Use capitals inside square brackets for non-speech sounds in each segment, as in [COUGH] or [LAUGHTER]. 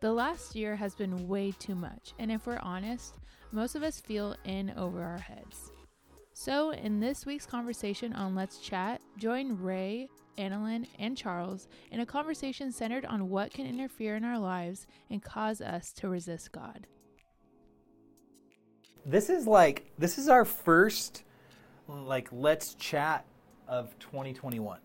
The last year has been way too much, and if we're honest, most of us feel in over our heads. So, in this week's conversation on Let's Chat, join Ray, Annalyn, and Charles in a conversation centered on what can interfere in our lives and cause us to resist God. This is like this is our first like let's chat of 2021.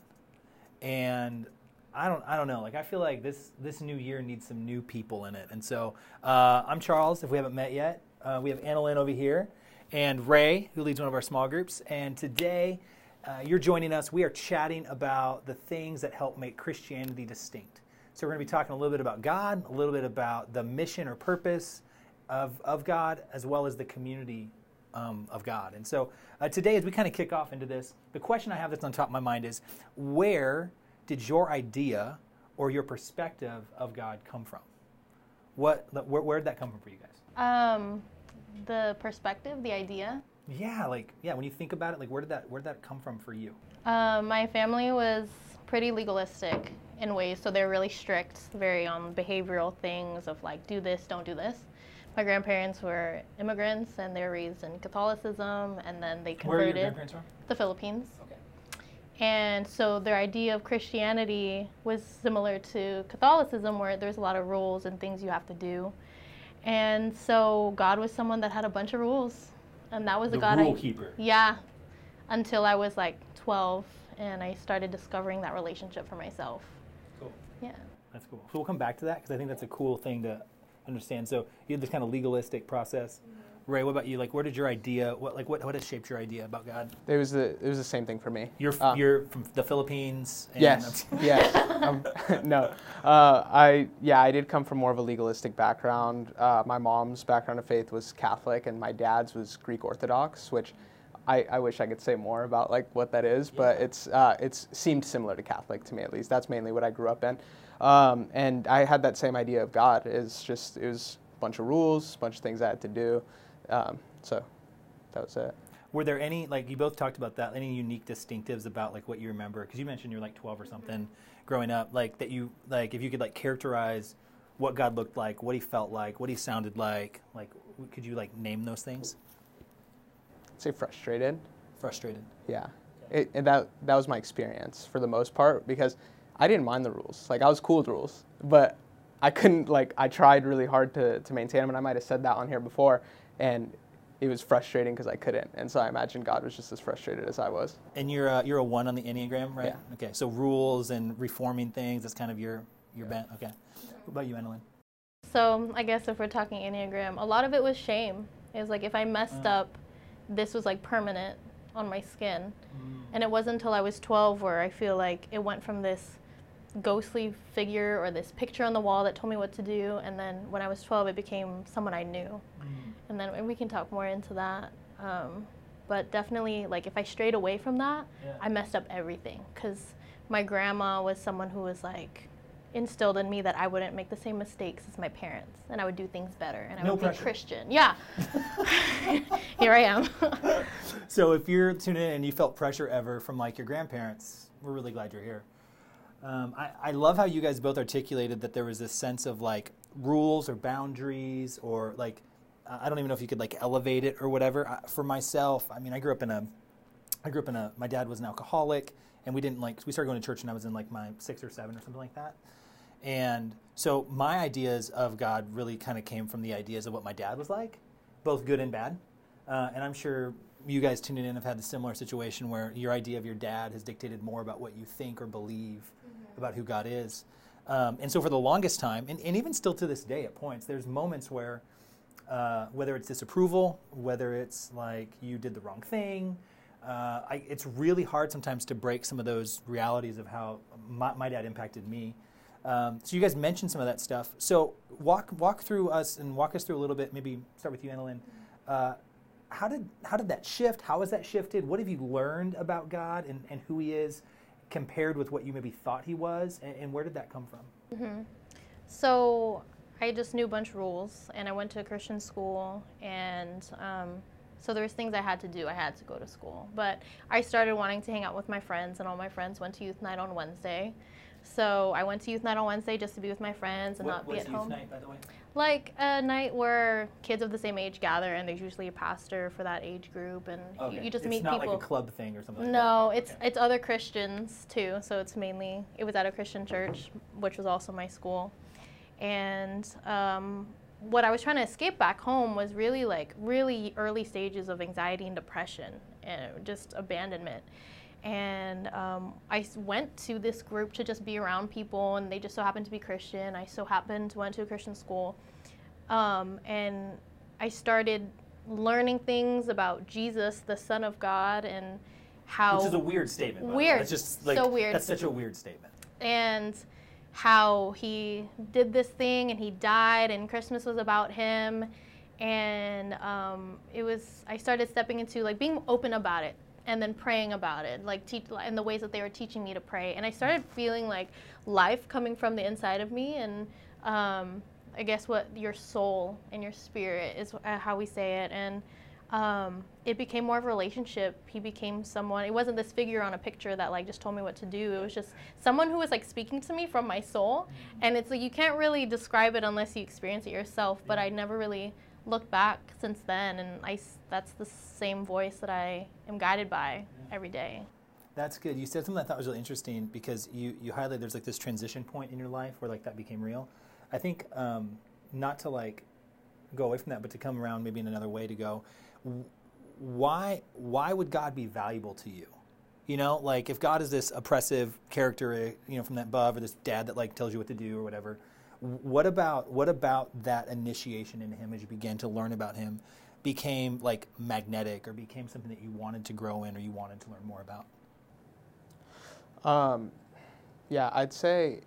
And I don't I don't know. Like I feel like this this new year needs some new people in it. And so uh, I'm Charles. If we haven't met yet, uh, we have Annalyn over here, and Ray, who leads one of our small groups. And today, uh, you're joining us. We are chatting about the things that help make Christianity distinct. So we're going to be talking a little bit about God, a little bit about the mission or purpose of of God, as well as the community um, of God. And so uh, today, as we kind of kick off into this, the question I have that's on top of my mind is where did your idea or your perspective of God come from? What, where, where did that come from for you guys? Um, the perspective, the idea. Yeah, like yeah, when you think about it, like where did that where did that come from for you? Uh, my family was pretty legalistic in ways, so they're really strict, very on behavioral things of like do this, don't do this. My grandparents were immigrants and they were raised in Catholicism, and then they converted. Where are your grandparents from? the Philippines. Okay. And so their idea of Christianity was similar to Catholicism, where there's a lot of rules and things you have to do. And so God was someone that had a bunch of rules, and that was The a God rule I keeper. yeah, until I was like 12, and I started discovering that relationship for myself. Cool. Yeah. That's cool. So we'll come back to that because I think that's a cool thing to understand. So you had this kind of legalistic process. Mm-hmm. Ray, what about you? Like, where did your idea? What like what what has shaped your idea about God? It was the it was the same thing for me. You're Uh, you're from the Philippines. And Yes, [LAUGHS] yes. Um, [LAUGHS] no, uh, I yeah, I did come from more of a legalistic background. Uh, my mom's background of faith was Catholic, and my dad's was Greek Orthodox, which I, I wish I could say more about like what that is, but it's uh, it's seemed similar to Catholic to me at least. That's mainly what I grew up in, um, and I had that same idea of God. It's just it was a bunch of rules, a bunch of things I had to do, um, so that was it. Were there any like you both talked about that? Any unique distinctives about like what you remember? Because you mentioned you're like 12 or something growing up. Like that you like if you could like characterize what God looked like, what He felt like, what He sounded like. Like could you like name those things? I'd say frustrated. Frustrated. Yeah, it, and that that was my experience for the most part because I didn't mind the rules. Like I was cool with rules, but I couldn't like I tried really hard to to maintain them, and I might have said that on here before, and it was frustrating because I couldn't. And so I imagine God was just as frustrated as I was. And you're uh, you're a one on the Enneagram, right? Yeah. Okay. So rules and reforming things. That's kind of your your bent. Okay. What about you, Annalyn? So I guess if we're talking Enneagram, a lot of it was shame. It was like if I messed Mm. up, this was like permanent on my skin. And it wasn't until I was 12 where I feel like it went from this ghostly figure or this picture on the wall that told me what to do. And then when I was 12, it became someone I knew. And then we can talk more into that. Um, but definitely, like, if I strayed away from that, Yeah. I messed up everything. Because my grandma was someone who was like, instilled in me that I wouldn't make the same mistakes as my parents and I would do things better and I No would pressure. be Christian. Yeah. [LAUGHS] Here I am. [LAUGHS] So if you're tuning in and you felt pressure ever from like your grandparents, we're really glad you're here. Um, I, I love how you guys both articulated that there was this sense of like rules or boundaries or like I don't even know if you could like elevate it or whatever. I, for myself, I mean, I grew up in a, I grew up in a. My dad was an alcoholic, and we didn't like. We started going to church when I was in like my six or seven or something like that. And so my ideas of God really kind of came from the ideas of what my dad was like, both good and bad. Uh, and I'm sure you guys tuning in have had a similar situation where your idea of your dad has dictated more about what you think or believe about who God is. Um, and so for the longest time, and, and even still to this day at points, there's moments where, uh, whether it's disapproval, whether it's like you did the wrong thing, uh, I, it's really hard sometimes to break some of those realities of how my, my dad impacted me. Um, so you guys mentioned some of that stuff. So walk walk through us and walk us through a little bit. Maybe start with you, Annalyn. Uh, how did how did that shift? How has that shifted? What have you learned about God and, and who He is, compared with what you maybe thought He was, and, and where did that come from? So I just knew a bunch of rules, and I went to a Christian school, and um, so there was things I had to do. I had to go to school, but I started wanting to hang out with my friends, and all my friends went to youth night on Wednesday. So I went to youth night on Wednesday just to be with my friends and What- not be at youth home. night, by the way? Like a night where kids of the same age gather, and there's usually a pastor for that age group, and you- Okay. you just it's meet not people. like a club thing or something. like No, that. it's Okay. it's other Christians too. So it's mainly it was at a Christian church, which was also my school, and um, what I was trying to escape back home was really like really early stages of anxiety and depression and just abandonment. And um, I went to this group to just be around people, and they just so happened to be Christian. I so happened to went to a Christian school, um, and I started learning things about Jesus, the Son of God, and how Which is a weird statement. by the way. Weird. It's just like So weird. That's such a weird statement. and how he did this thing and he died and christmas was about him and um, it was i started stepping into like being open about it and then praying about it like teach and the ways that they were teaching me to pray and i started feeling like life coming from the inside of me and um, i guess what your soul and your spirit is uh, how we say it and um, it became more of a relationship. He became someone. It wasn't this figure on a picture that like just told me what to do. It was just someone who was like speaking to me from my soul. And it's like you can't really describe it unless you experience it yourself. But I never really looked back since then, and I, that's the same voice that I am guided by every day. That's good. You said something I thought was really interesting because you, you highlighted there's like this transition point in your life where like that became real. I think um, not to like go away from that, but to come around maybe in another way to go, why why would God be valuable to you? You know, like if God is this oppressive character, you know, from that above, or this dad that like tells you what to do or whatever, what about what about that initiation into Him as you began to learn about Him became like magnetic or became something that you wanted to grow in or you wanted to learn more about? Um, yeah, I'd say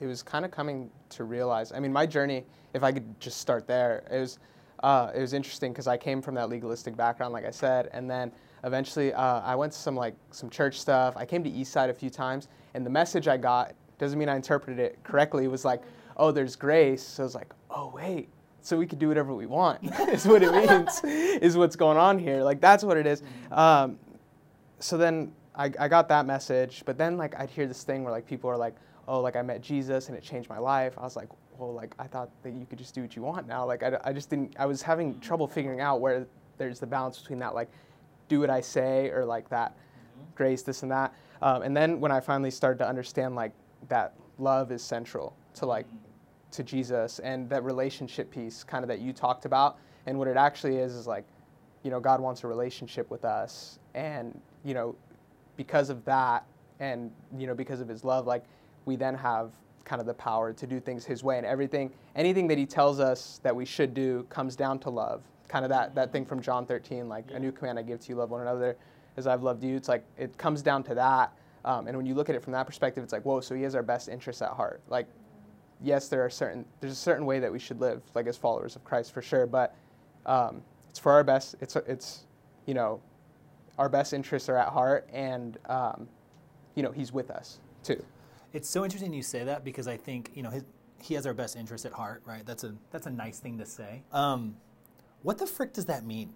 it was kind of coming to realize. I mean, my journey, if I could just start there, it was uh, it was interesting because I came from that legalistic background, like I said, and then eventually uh, I went to some like some church stuff. I came to Eastside a few times, and the message I got doesn't mean I interpreted it correctly. It was like, oh, there's grace. So I was like, oh wait. So we could do whatever we want. [LAUGHS] is what it means. [LAUGHS] is what's going on here. Like that's what it is. Um, so then I, I got that message, but then like I'd hear this thing where like people are like, oh, like I met Jesus and it changed my life. I was like, well, like I thought that you could just do what you want now. Like I, I just didn't. I was having trouble figuring out where there's the balance between that like, do what I say or like that grace, this and that. Um, and then when I finally started to understand like that love is central to like to Jesus and that relationship piece kind of that you talked about. And what it actually is is like you know God wants a relationship with us. And you know because of that and you know because of his love like we then have kind of the power to do things his way. And everything anything that he tells us that we should do comes down to love. Kind of that that thing from John 13 like a new command I give to you love one another as I've loved you. It's like it comes down to that. Um, and when you look at it from that perspective it's like whoa so he has our best interests at heart. Like yes, there are certain there's a certain way that we should live, like as followers of Christ for sure. But um, it's for our best. It's it's you know our best interests are at heart, and um, you know He's with us too. It's so interesting you say that because I think you know his, he has our best interest at heart, right? That's a that's a nice thing to say. Um, what the frick does that mean?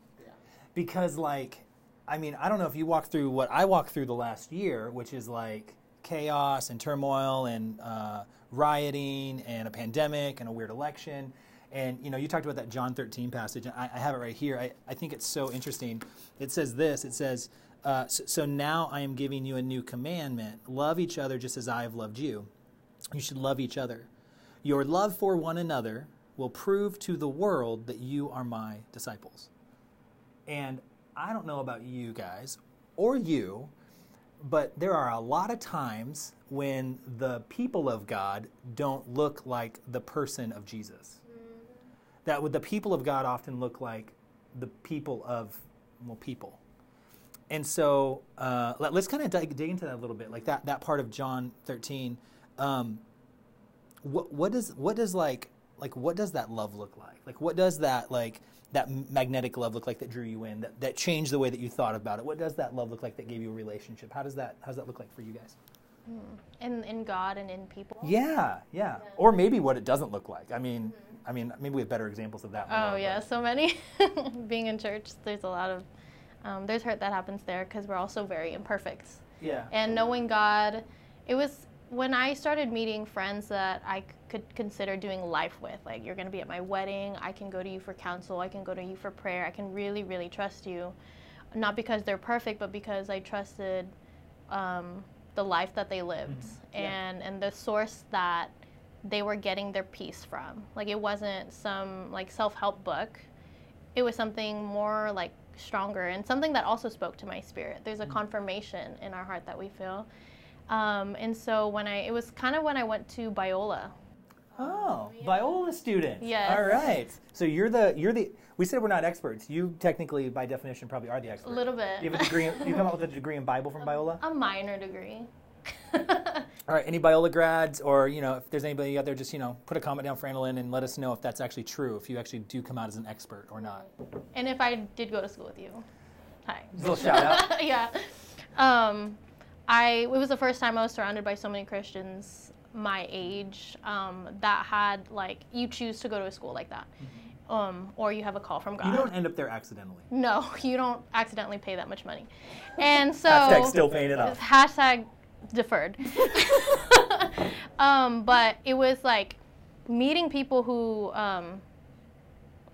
Because like, I mean, I don't know if you walk through what I walked through the last year, which is like chaos and turmoil and uh, rioting and a pandemic and a weird election. And you know, you talked about that John 13 passage. I, I have it right here. I, I think it's so interesting. It says this. It says, uh, so, "So now I am giving you a new commandment: love each other just as I have loved you. You should love each other. Your love for one another will prove to the world that you are my disciples." And I don't know about you guys or you, but there are a lot of times when the people of God don't look like the person of Jesus. That would the people of God often look like the people of well people. And so uh, let, us kind of dig, dig into that a little bit, like that that part of John 13. Um, what what does what does like like what does that love look like? Like what does that like that magnetic love look like that drew you in that, that changed the way that you thought about it? What does that love look like that gave you a relationship? How does that how does that look like for you guys? In in God and in people. Yeah, yeah. Or maybe what it doesn't look like. I mean, I mean, maybe we have better examples of that. Oh yeah, but- so many. [LAUGHS] Being in church, there's a lot of um, there's hurt that happens there because we're also very imperfect. Yeah. And knowing God, it was when I started meeting friends that I could consider doing life with, like you're going to be at my wedding, I can go to you for counsel, I can go to you for prayer, I can really, really trust you. Not because they're perfect, but because I trusted um, the life that they lived and, and the source that they were getting their peace from. Like it wasn't some like self-help book. It was something more like stronger and something that also spoke to my spirit. There's a confirmation in our heart that we feel. Um, and so when I, it was kind of when I went to Biola. Oh, Biola student. Yes. All right. So you're the you're the. We said we're not experts. You technically, by definition, probably are the expert. A little bit. You have a degree. you come up with a [LAUGHS] degree in Bible from Biola. a minor degree. [LAUGHS] All right. Any Biola grads, or you know, if there's anybody out there, just you know, put a comment down for Annalyn and let us know if that's actually true. If you actually do come out as an expert or not. and if I did go to school with you, hi. Little shout out. [LAUGHS] yeah. Um, I it was the first time I was surrounded by so many Christians my age um, that had like you choose to go to a school like that, um, or you have a call from God. Mm-hmm. You don't end up there accidentally. no, [LAUGHS] you don't accidentally pay that much money, [LAUGHS] and so Hashtag still paying it off. [LAUGHS] hashtag deferred. um, but it was like meeting people who um,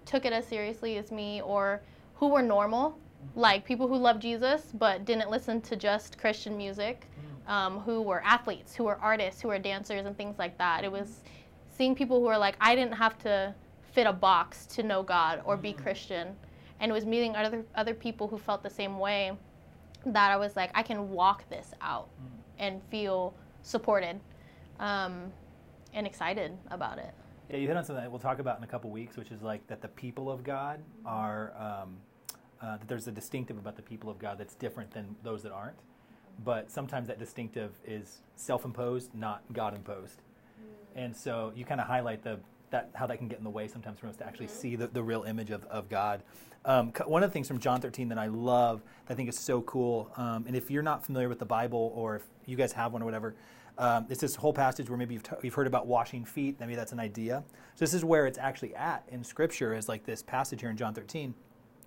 took it as seriously as me or who were normal, like people who loved Jesus but didn't listen to just Christian music, um, who were athletes, who were artists, who were dancers, and things like that. It was seeing people who were like, I didn't have to fit a box to know God or be Christian. And it was meeting other, other people who felt the same way that I was like, I can walk this out and feel supported um, and excited about it. Yeah, you hit on something that we'll talk about in a couple weeks, which is like that the people of God are um, uh, that there's a distinctive about the people of God that's different than those that aren't. But sometimes that distinctive is self-imposed, not God-imposed. And so you kind of highlight the that how that can get in the way sometimes for us to actually see the, the real image of, of God. Um, one of the things from John 13 that I love, that I think is so cool, um, and if you're not familiar with the Bible or if you guys have one or whatever, um, it's this whole passage where maybe you've, t- you've heard about washing feet. Maybe that's an idea. So this is where it's actually at in Scripture, is like this passage here in John 13,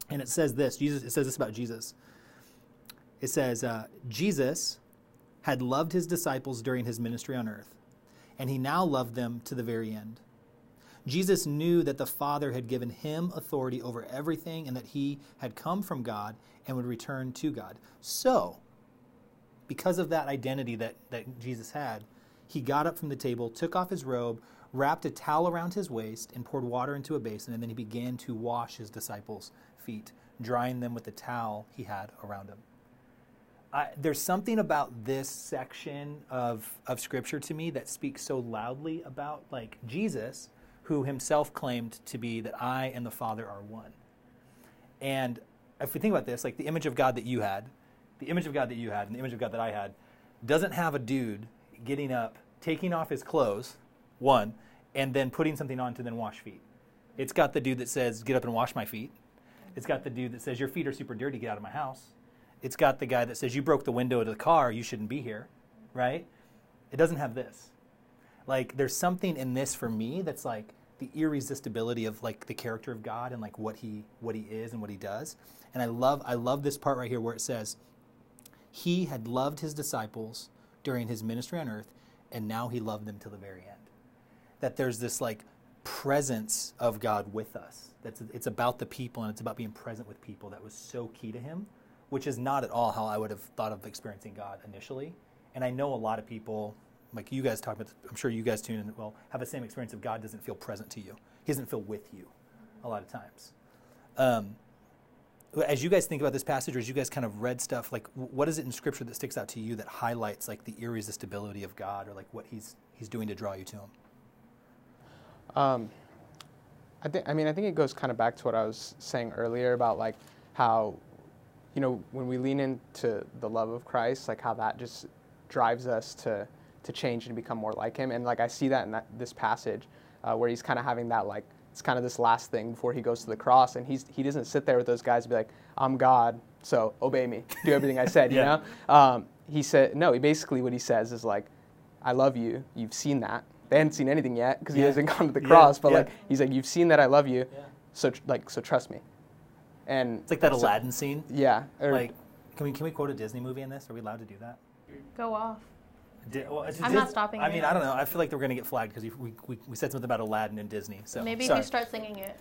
and it says this. Jesus. It says this about Jesus. It says uh, Jesus had loved his disciples during his ministry on earth, and he now loved them to the very end. Jesus knew that the Father had given him authority over everything and that he had come from God and would return to God. So, because of that identity that, that Jesus had, he got up from the table, took off his robe, wrapped a towel around his waist, and poured water into a basin, and then he began to wash his disciples' feet, drying them with the towel he had around him. I, there's something about this section of, of scripture to me that speaks so loudly about like Jesus, who himself claimed to be that I and the Father are one. And if we think about this, like the image of God that you had, the image of God that you had, and the image of God that I had, doesn't have a dude getting up, taking off his clothes, one, and then putting something on to then wash feet. It's got the dude that says, "Get up and wash my feet." It's got the dude that says, "Your feet are super dirty. Get out of my house." It's got the guy that says, "You broke the window to the car. You shouldn't be here." Right? It doesn't have this. Like there's something in this for me that's like the irresistibility of like the character of God and like what he what he is and what he does. And I love I love this part right here where it says he had loved his disciples during his ministry on earth and now he loved them till the very end. That there's this like presence of God with us. That's it's about the people and it's about being present with people that was so key to him, which is not at all how I would have thought of experiencing God initially. And I know a lot of people like you guys talk about I'm sure you guys tune in well have the same experience of God doesn't feel present to you. He doesn't feel with you a lot of times. Um, as you guys think about this passage, or as you guys kind of read stuff, like what is it in Scripture that sticks out to you that highlights like the irresistibility of God, or like what He's He's doing to draw you to Him? Um, I think. I mean, I think it goes kind of back to what I was saying earlier about like how, you know, when we lean into the love of Christ, like how that just drives us to to change and become more like Him. And like I see that in that, this passage, uh, where He's kind of having that like it's kind of this last thing before He goes to the cross, and He's He doesn't sit there with those guys and be like, "I'm God, so obey me, do everything I said," [LAUGHS] you know. Um, he said, no. He basically what he says is like, "I love you. You've seen that." They hadn't seen anything yet because he hasn't [LAUGHS] gone to the Yeah, cross. But yeah. like he's like, you've seen that I love you, Yeah. so tr- like so trust me. And It's like that so- Aladdin scene. Yeah. or- Like, can we can we quote a Disney movie in this? Are we allowed to do that? Go off. Di- well, it's I'm Dis- not stopping I you. mean, I don't know. I feel like we're gonna get flagged because we, we, we said something about Aladdin and Disney. So Maybe sorry. if you start singing it.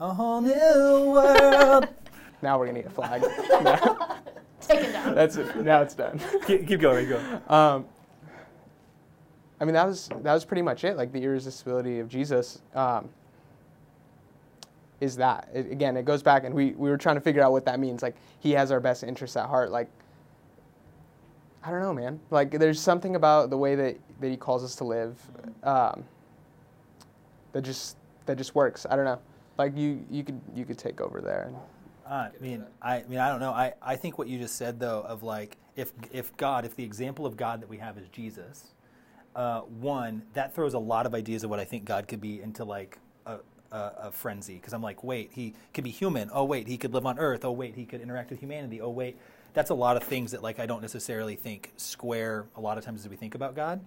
a whole new world. [LAUGHS] Now we're gonna get flagged. [LAUGHS] Take it down. That's it. Now it's done. keep, keep going. Keep going. Um, I mean, that was that was pretty much it. Like the irresistibility of Jesus um, is that. It, again, it goes back, and we we were trying to figure out what that means. Like He has our best interests at heart. Like I don't know, man. Like there's something about the way that that He calls us to live um, that just that just works. I don't know. Like you you could you could take over there. And, I mean, I I mean, I don't know. I, I think what you just said though, of like, if if God, if the example of God that we have is Jesus, uh, one that throws a lot of ideas of what I think God could be into like a a, a frenzy. Because I'm like, wait, he could be human. Oh wait, he could live on Earth. Oh wait, he could interact with humanity. Oh wait, that's a lot of things that like I don't necessarily think square a lot of times as we think about God.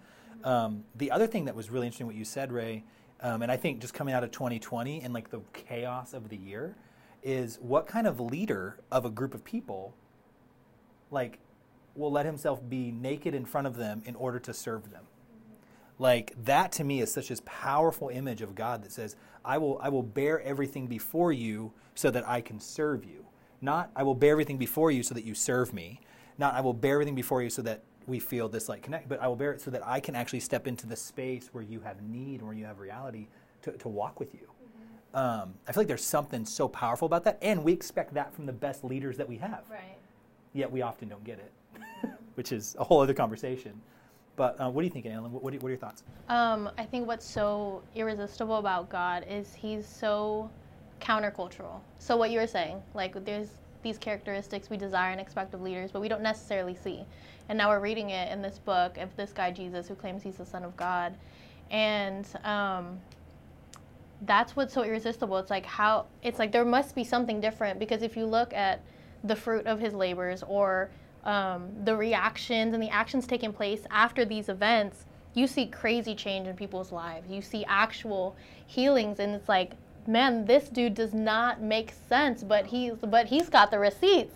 Um, the other thing that was really interesting what you said, Ray, um, and I think just coming out of 2020 and like the chaos of the year is what kind of leader of a group of people like will let himself be naked in front of them in order to serve them like that to me is such a powerful image of god that says i will i will bear everything before you so that i can serve you not i will bear everything before you so that you serve me not i will bear everything before you so that we feel this like connect but i will bear it so that i can actually step into the space where you have need where you have reality to, to walk with you um, I feel like there's something so powerful about that, and we expect that from the best leaders that we have. Right. Yet we often don't get it, [LAUGHS] which is a whole other conversation. But uh, what do you think, Annalyn? What, are, what are your thoughts? Um, I think what's so irresistible about God is he's so countercultural. So what you were saying, like there's these characteristics we desire and expect of leaders, but we don't necessarily see. And now we're reading it in this book of this guy Jesus who claims he's the Son of God, and um, that's what's so irresistible. It's like how it's like there must be something different because if you look at the fruit of his labors or um, the reactions and the actions taking place after these events, you see crazy change in people's lives. You see actual healings, and it's like, man, this dude does not make sense, but he's but he's got the receipts,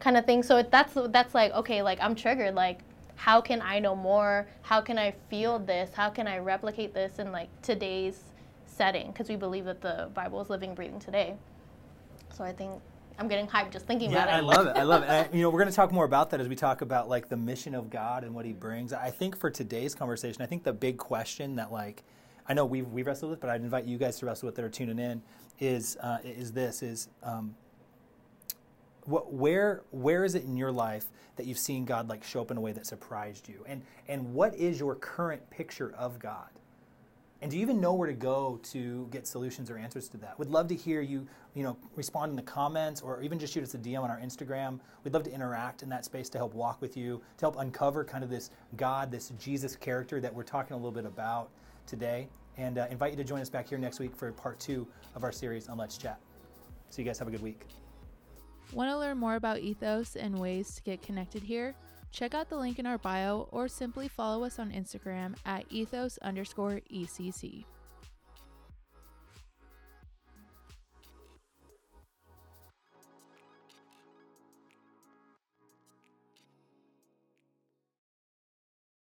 kind of thing. So that's that's like okay, like I'm triggered. Like, how can I know more? How can I feel this? How can I replicate this in like today's setting? Because we believe that the Bible is living, breathing today. So I think I'm getting hyped just thinking Yeah, about it. I love it. I love it. [LAUGHS] I, you know, we're going to talk more about that as we talk about like the mission of God and what He brings. I think for today's conversation, I think the big question that like I know we've we've wrestled with, but I'd invite you guys to wrestle with that are tuning in is uh, is this is um, what where where is it in your life that you've seen God like show up in a way that surprised you, and and what is your current picture of God? And do you even know where to go to get solutions or answers to that? We'd love to hear you, you know, respond in the comments or even just shoot us a DM on our Instagram. We'd love to interact in that space to help walk with you, to help uncover kind of this God, this Jesus character that we're talking a little bit about today. And uh, invite you to join us back here next week for part two of our series on Let's Chat. So you guys have a good week. Want to learn more about Ethos and ways to get connected here? Check out the link in our bio or simply follow us on Instagram at ethos underscore ECC.